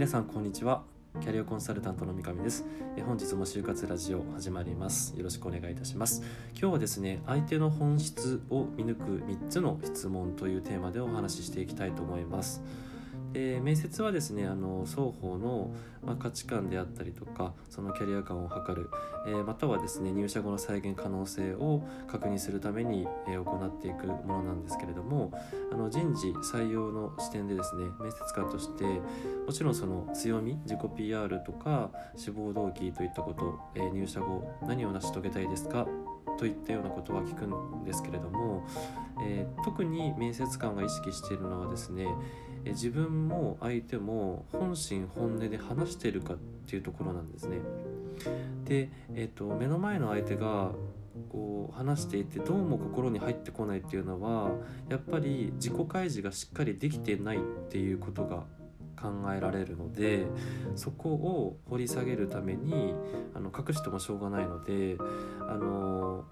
皆さんこんにちは。キャリアコンサルタントの三上です。え本日も就活ラジオ始まります。よろしくお願いいたします。今日はですね相手の本質を見抜く3つの質問というテーマでお話ししていきたいと思います。で面接はですねあの双方の、まあ、価値観であったりとかそのキャリア感を測る、えー、またはですね入社後の再現可能性を確認するために、えー、行っていくものなんですけれどもあの人事採用の視点でですね面接官としてもちろんその強み自己 PR とか志望動機といったこと、えー、入社後何を成し遂げたいですかといったようなことは聞くんですけれども、えー、特に面接官が意識しているのはですね自分も相手も本心本音で話しているかっていうところなんですね。で、えーと、目の前の相手がこう話していてどうも心に入ってこないっていうのはやっぱり自己開示がしっかりできてないっていうことが考えられるのでそこを掘り下げるためにあの隠してもしょうがないのであの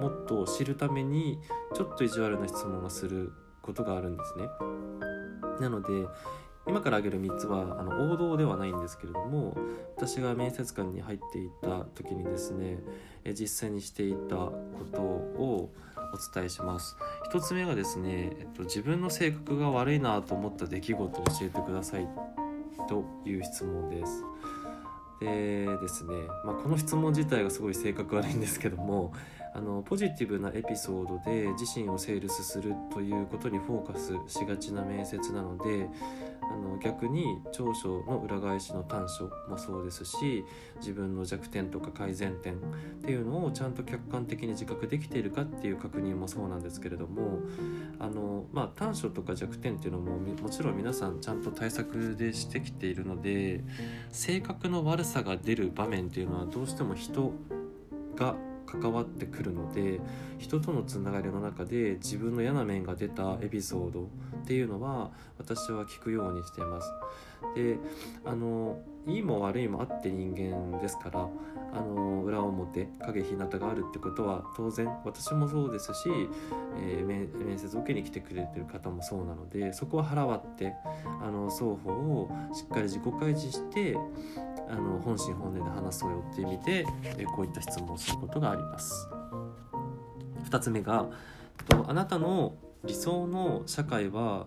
もっと知るためにちょっと意地悪な質問をすることがあるんですね。なので今から挙げる3つはあの王道ではないんですけれども私が面接官に入っていた時にですね実際にしていたことをお伝えします。1つ目がですね、えっと、自分の性格が悪いなと思った出来事を教えてくださいという質問です。でですね、まあ、この質問自体がすごい性格悪いんですけどもあのポジティブなエピソードで自身をセールスするということにフォーカスしがちな面接なのであの逆に長所の裏返しの短所もそうですし自分の弱点とか改善点っていうのをちゃんと客観的に自覚できているかっていう確認もそうなんですけれどもあの、まあ、短所とか弱点っていうのももちろん皆さんちゃんと対策でしてきているので性格の悪さが出る場面っていうのはどうしても人が関わってくるので人とのつながりの中で自分の嫌な面が出たエピソードっていうのは私は聞くようにしています。であのいいも悪いもあって人間ですからあの裏表影日向があるってことは当然私もそうですし、えー、面接を受けに来てくれてる方もそうなのでそこは腹割ってあの双方をしっかり自己開示してあの本心本音で話そうよっていう意味で、えこういった質問をすることがあります。2つ目があなたの理想の社会は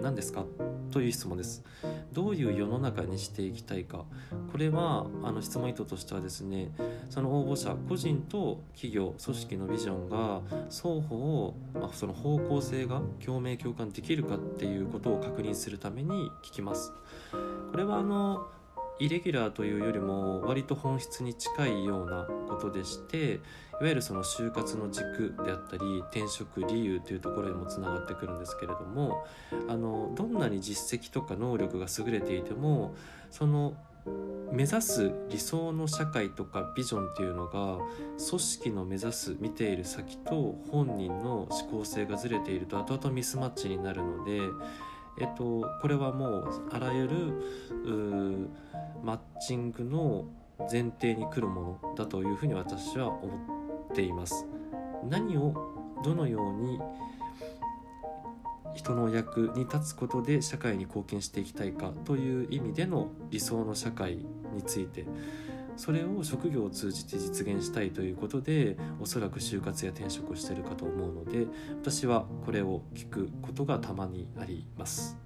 何ですか？という質問です。どういう世の中にしていきたいか？これはあの質問意図としてはですねその応募者個人と企業組織のビジョンが双方を、まあ、その方向性が共鳴共感できるかっていうことを確認するために聞きます。これはあのイレギュラーというよりも割と本質に近いようなことでしていわゆるその就活の軸であったり転職理由というところにもつながってくるんですけれどもあのどんなに実績とか能力が優れていてもその目指す理想の社会とかビジョンっていうのが組織の目指す見ている先と本人の思考性がずれていると後々ミスマッチになるのでえっと、これはもうあらゆるマッチングの前提に来るものだというふうに私は思っています。何をどのように人の役に立つことで社会に貢献していきたいかという意味での理想の社会についてそれを職業を通じて実現したいということでおそらく就活や転職をしているかと思うので私はこれを聞くことがたまにあります。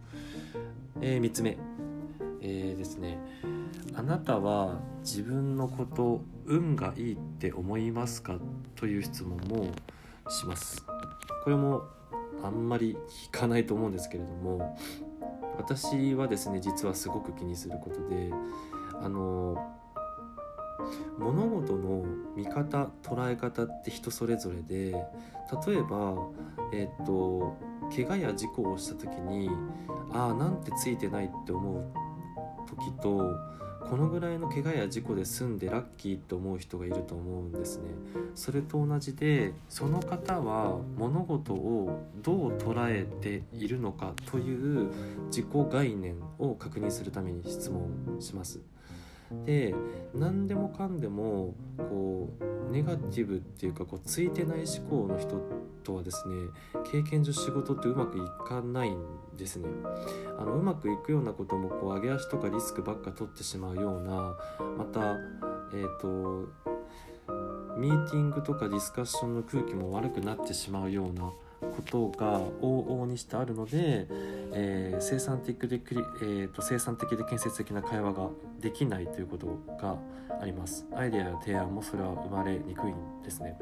えー、3つ目、えー、ですね。あなたは自分のこと運がいいって思いますかという質問もします。これもあんまり聞かないと思うんですけれども私はですね実はすごく気にすることであの物事の見方捉え方って人それぞれで例えばえっ、と怪我や事故をした時にああなんてついてないって思う時とこのぐらいの怪我や事故で済んでラッキーって思う人がいると思うんですね。それと同じでその方は物事をどう捉えているのかという自己概念を確認するために質問します。で何でもかんでもこうネガティブっていうかこうついてない思考の人とはですね経験上仕事ってうまくいかないんですね。あのうまくいくようなこともこう上げ足とかリスクばっか取ってしまうようなまたえっ、ー、とミーティングとかディスカッションの空気も悪くなってしまうようなことが往々にしてあるので、えー、生産的でえーと、生産的で建設的な会話ができないということがあります。アイデアや提案もそれは生まれにくいんですね、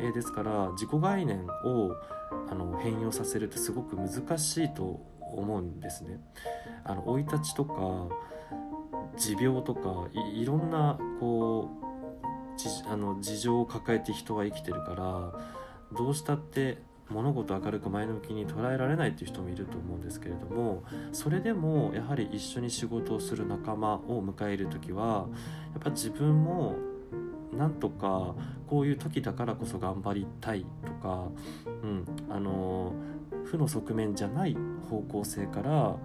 えー、ですから自己概念をあの変容させるってすごく難しいと思うんですね。あの生い立ちとか持病とかいろんなこうあの事情を抱えて人は生きてるからどうしたって物事明るく前向きに捉えられないっていう人もいると思うんですけれどもそれでもやはり一緒に仕事をする仲間を迎える時はやっぱ自分もなんとかこういう時だからこそ頑張りたいとか、うん、あの負の側面じゃない方向性から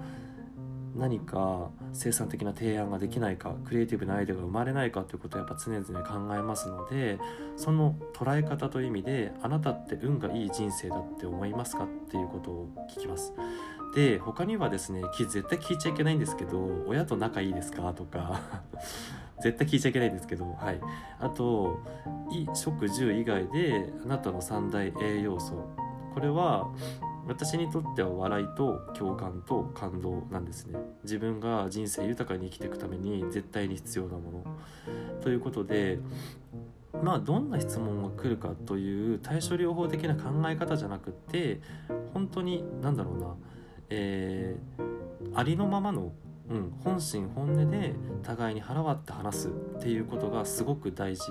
何か生産的な提案ができないかクリエイティブなアイデアが生まれないかということをやっぱ常々考えますのでその捉え方という意味であなたって運がいい人生だって思いますかっていうことを聞きます。で他にはですね絶対聞いちゃいけないんですけど親と仲いいですかとか 絶対聞いちゃいけないんですけど、はい、あと衣食住以外であなたの三大栄養素これは私にとっては笑いと共感と感動なんですね。自分が人生豊かに生きていくために絶対に必要なもの。ということでまあどんな質問が来るかという対処療法的な考え方じゃなくて本当に何だろうな、えー、ありのままのうん、本心本音で互いに腹割って話すっていうことがすごく大事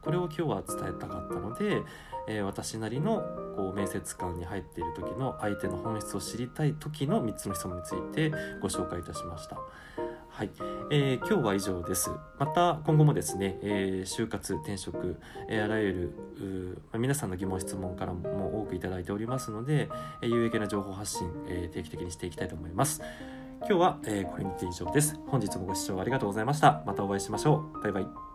これを今日は伝えたかったので、えー、私なりのこう面接官に入っている時の相手の本質を知りたい時の3つの質問についてご紹介いたしました。はい、えー、今日は以上です。また今後もですね、えー、就活、転職、えー、あらゆるまあ、皆さんの疑問質問からも多くいただいておりますので、え有益な情報発信、え定期的にしていきたいと思います。今日は、えこれにて以上です。本日もご視聴ありがとうございました。またお会いしましょう。バイバイ。